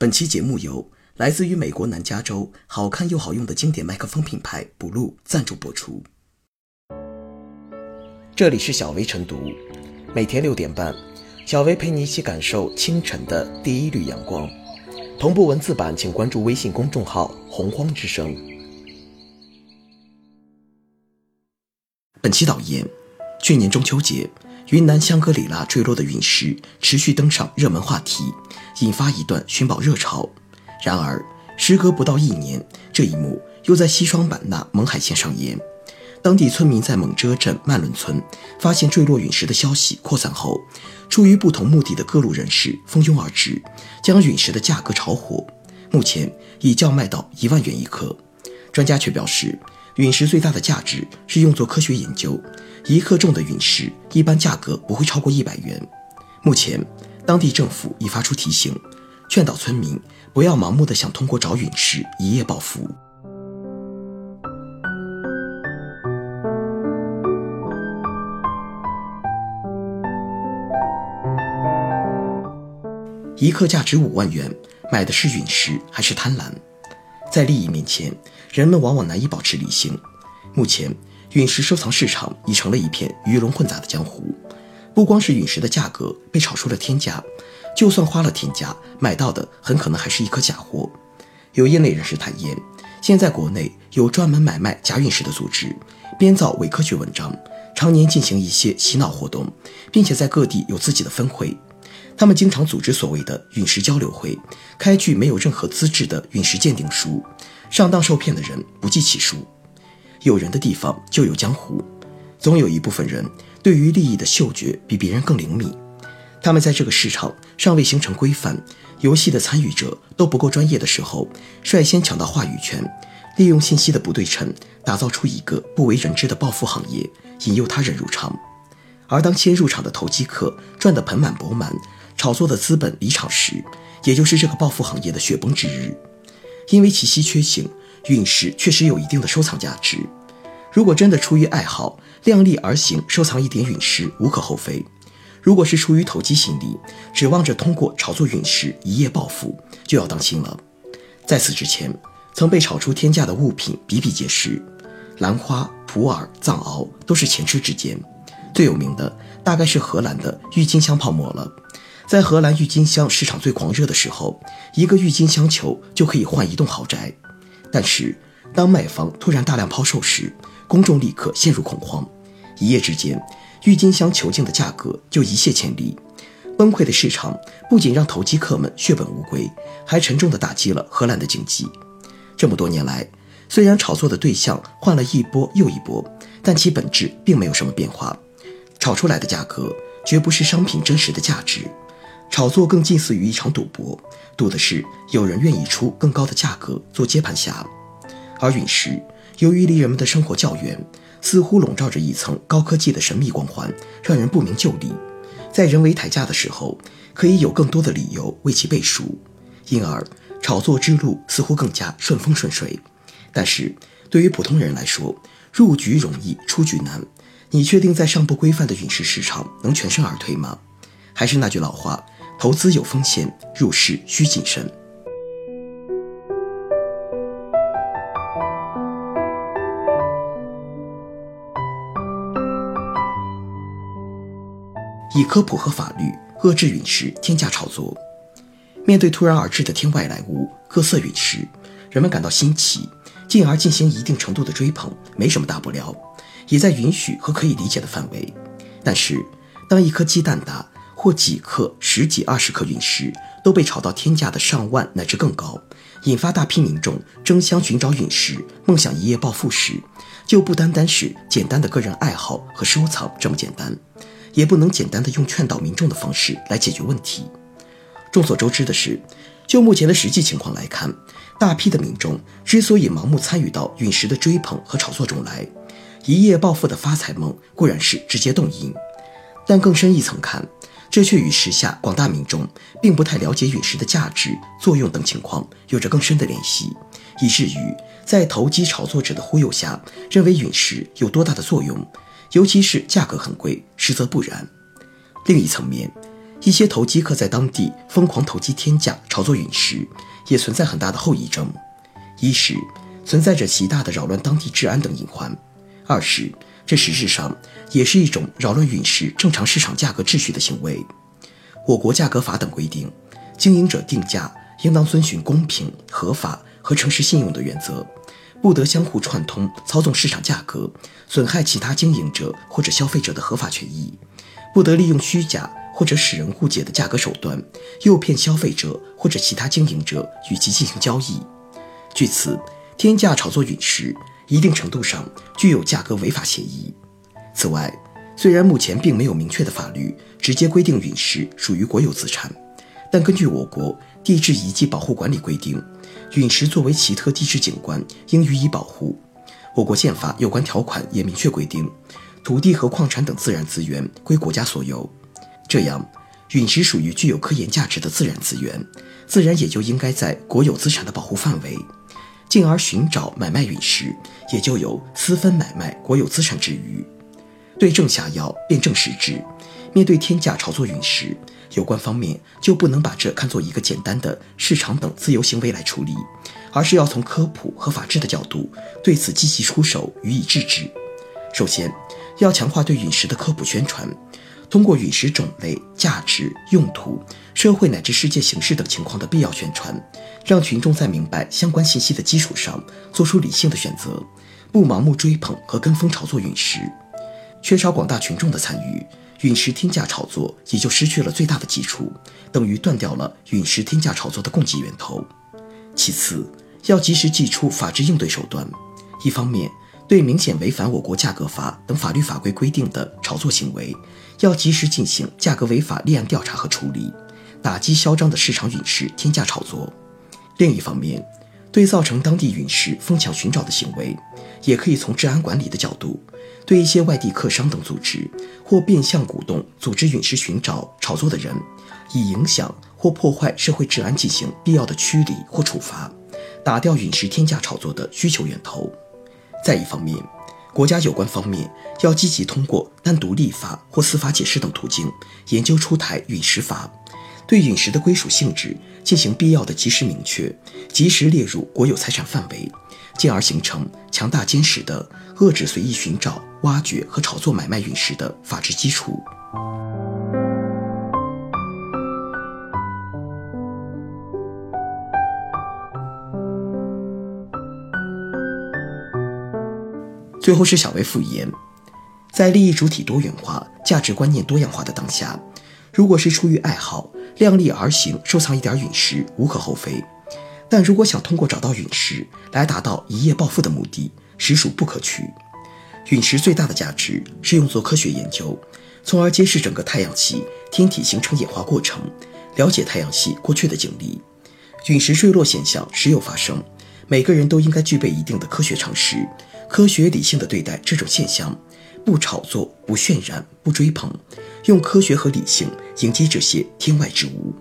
本期节目由来自于美国南加州、好看又好用的经典麦克风品牌 Blue 赞助播出。这里是小薇晨读，每天六点半，小薇陪你一起感受清晨的第一缕阳光。同步文字版，请关注微信公众号“洪荒之声”。本期导言：去年中秋节。云南香格里拉坠落的陨石持续登上热门话题，引发一段寻宝热潮。然而，时隔不到一年，这一幕又在西双版纳勐海县上演。当地村民在勐遮镇曼伦村发现坠落陨石的消息扩散后，出于不同目的的各路人士蜂拥而至，将陨石的价格炒火，目前已叫卖到一万元一克。专家却表示，陨石最大的价值是用作科学研究。一克重的陨石一般价格不会超过一百元。目前，当地政府已发出提醒，劝导村民不要盲目的想通过找陨石一夜暴富。一克价值五万元，买的是陨石还是贪婪？在利益面前，人们往往难以保持理性。目前。陨石收藏市场已成了一片鱼龙混杂的江湖，不光是陨石的价格被炒出了天价，就算花了天价买到的，很可能还是一颗假货。有业内人士坦言，现在国内有专门买卖假陨石的组织，编造伪科学文章，常年进行一些洗脑活动，并且在各地有自己的分会。他们经常组织所谓的陨石交流会，开具没有任何资质的陨石鉴定书，上当受骗的人不计其数。有人的地方就有江湖，总有一部分人对于利益的嗅觉比别人更灵敏。他们在这个市场尚未形成规范，游戏的参与者都不够专业的时候，率先抢到话语权，利用信息的不对称，打造出一个不为人知的暴富行业，引诱他人入场。而当先入场的投机客赚得盆满钵满，炒作的资本离场时，也就是这个暴富行业的雪崩之日。因为其稀缺性。陨石确实有一定的收藏价值，如果真的出于爱好，量力而行收藏一点陨石无可厚非。如果是出于投机心理，指望着通过炒作陨石一夜暴富，就要当心了。在此之前，曾被炒出天价的物品比比皆是，兰花、普洱、藏獒都是前车之鉴。最有名的大概是荷兰的郁金香泡沫了。在荷兰郁金香市场最狂热的时候，一个郁金香球就可以换一栋豪宅。但是，当卖方突然大量抛售时，公众立刻陷入恐慌，一夜之间，郁金香球茎的价格就一泻千里。崩溃的市场不仅让投机客们血本无归，还沉重地打击了荷兰的经济。这么多年来，虽然炒作的对象换了一波又一波，但其本质并没有什么变化。炒出来的价格绝不是商品真实的价值，炒作更近似于一场赌博。赌的是有人愿意出更高的价格做接盘侠，而陨石由于离人们的生活较远，似乎笼罩着一层高科技的神秘光环，让人不明就里。在人为抬价的时候，可以有更多的理由为其背书，因而炒作之路似乎更加顺风顺水。但是对于普通人来说，入局容易出局难。你确定在尚不规范的陨石市场能全身而退吗？还是那句老话？投资有风险，入市需谨慎。以科普和法律遏制陨石天价炒作。面对突然而至的天外来物各色陨石，人们感到新奇，进而进行一定程度的追捧，没什么大不了，也在允许和可以理解的范围。但是，当一颗鸡蛋大，或几克、十几、二十克陨石都被炒到天价的上万乃至更高，引发大批民众争相寻找陨石，梦想一夜暴富时，就不单单是简单的个人爱好和收藏这么简单，也不能简单的用劝导民众的方式来解决问题。众所周知的是，就目前的实际情况来看，大批的民众之所以盲目参与到陨石的追捧和炒作中来，一夜暴富的发财梦固然是直接动因，但更深一层看。这却与时下广大民众并不太了解陨石的价值、作用等情况有着更深的联系，以至于在投机炒作者的忽悠下，认为陨石有多大的作用，尤其是价格很贵，实则不然。另一层面，一些投机客在当地疯狂投机天价炒作陨石，也存在很大的后遗症：一是存在着极大的扰乱当地治安等隐患；二是这实质上也是一种扰乱陨石正常市场价格秩序的行为。我国价格法等规定，经营者定价应当遵循公平、合法和诚实信用的原则，不得相互串通操纵市场价格，损害其他经营者或者消费者的合法权益，不得利用虚假。或者使人误解的价格手段，诱骗消费者或者其他经营者与其进行交易。据此，天价炒作陨石一定程度上具有价格违法嫌疑。此外，虽然目前并没有明确的法律直接规定陨石属于国有资产，但根据我国地质遗迹保护管理规定，陨石作为奇特地质景观，应予以保护。我国宪法有关条款也明确规定，土地和矿产等自然资源归国家所有。这样，陨石属于具有科研价值的自然资源，自然也就应该在国有资产的保护范围，进而寻找买卖陨石，也就有私分买卖国有资产之余。对症下药，辨证施治。面对天价炒作陨石，有关方面就不能把这看作一个简单的市场等自由行为来处理，而是要从科普和法治的角度对此积极出手，予以制止。首先，要强化对陨石的科普宣传。通过陨石种类、价值、用途、社会乃至世界形势等情况的必要宣传，让群众在明白相关信息的基础上，做出理性的选择，不盲目追捧和跟风炒作陨石。缺少广大群众的参与，陨石天价炒作也就失去了最大的基础，等于断掉了陨石天价炒作的供给源头。其次，要及时祭出法治应对手段，一方面。对明显违反我国价格法等法律法规规定的炒作行为，要及时进行价格违法立案调查和处理，打击嚣张的市场陨石天价炒作。另一方面，对造成当地陨石疯抢寻找的行为，也可以从治安管理的角度，对一些外地客商等组织或变相鼓动组织陨石寻找炒作的人，以影响或破坏社会治安进行必要的驱离或处罚，打掉陨石天价炒作的需求源头。再一方面，国家有关方面要积极通过单独立法或司法解释等途径，研究出台陨石法，对陨石的归属性质进行必要的及时明确，及时列入国有财产范围，进而形成强大坚实的遏制随意寻找、挖掘和炒作买卖陨石的法治基础。最后是小薇复言，在利益主体多元化、价值观念多样化的当下，如果是出于爱好，量力而行收藏一点陨石无可厚非；但如果想通过找到陨石来达到一夜暴富的目的，实属不可取。陨石最大的价值是用作科学研究，从而揭示整个太阳系天体形成演化过程，了解太阳系过去的经历。陨石坠落现象时有发生，每个人都应该具备一定的科学常识。科学理性的对待这种现象，不炒作，不渲染，不追捧，用科学和理性迎接这些天外之物。